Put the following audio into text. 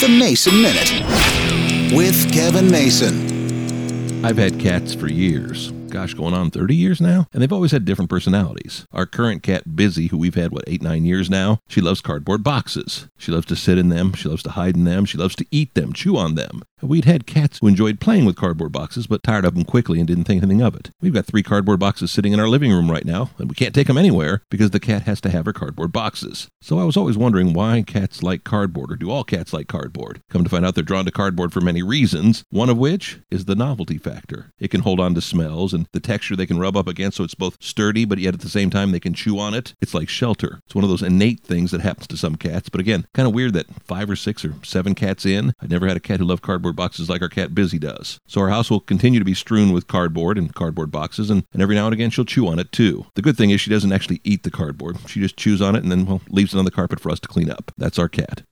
The Mason Minute with Kevin Mason. I've had cats for years. Gosh, going on 30 years now? And they've always had different personalities. Our current cat, Bizzie, who we've had, what, eight, nine years now, she loves cardboard boxes. She loves to sit in them. She loves to hide in them. She loves to eat them, chew on them. We'd had cats who enjoyed playing with cardboard boxes, but tired of them quickly and didn't think anything of it. We've got three cardboard boxes sitting in our living room right now, and we can't take them anywhere because the cat has to have her cardboard boxes. So I was always wondering why cats like cardboard, or do all cats like cardboard? Come to find out they're drawn to cardboard for many reasons, one of which is the novelty factor. It can hold on to smells, and the texture they can rub up against so it's both sturdy, but yet at the same time they can chew on it. It's like shelter. It's one of those innate things that happens to some cats, but again, kind of weird that five or six or seven cats in, I never had a cat who loved cardboard boxes like our cat Bizzie does. So our house will continue to be strewn with cardboard and cardboard boxes, and, and every now and again she'll chew on it too. The good thing is she doesn't actually eat the cardboard. She just chews on it and then, well, leaves it on the carpet for us to clean up. That's our cat.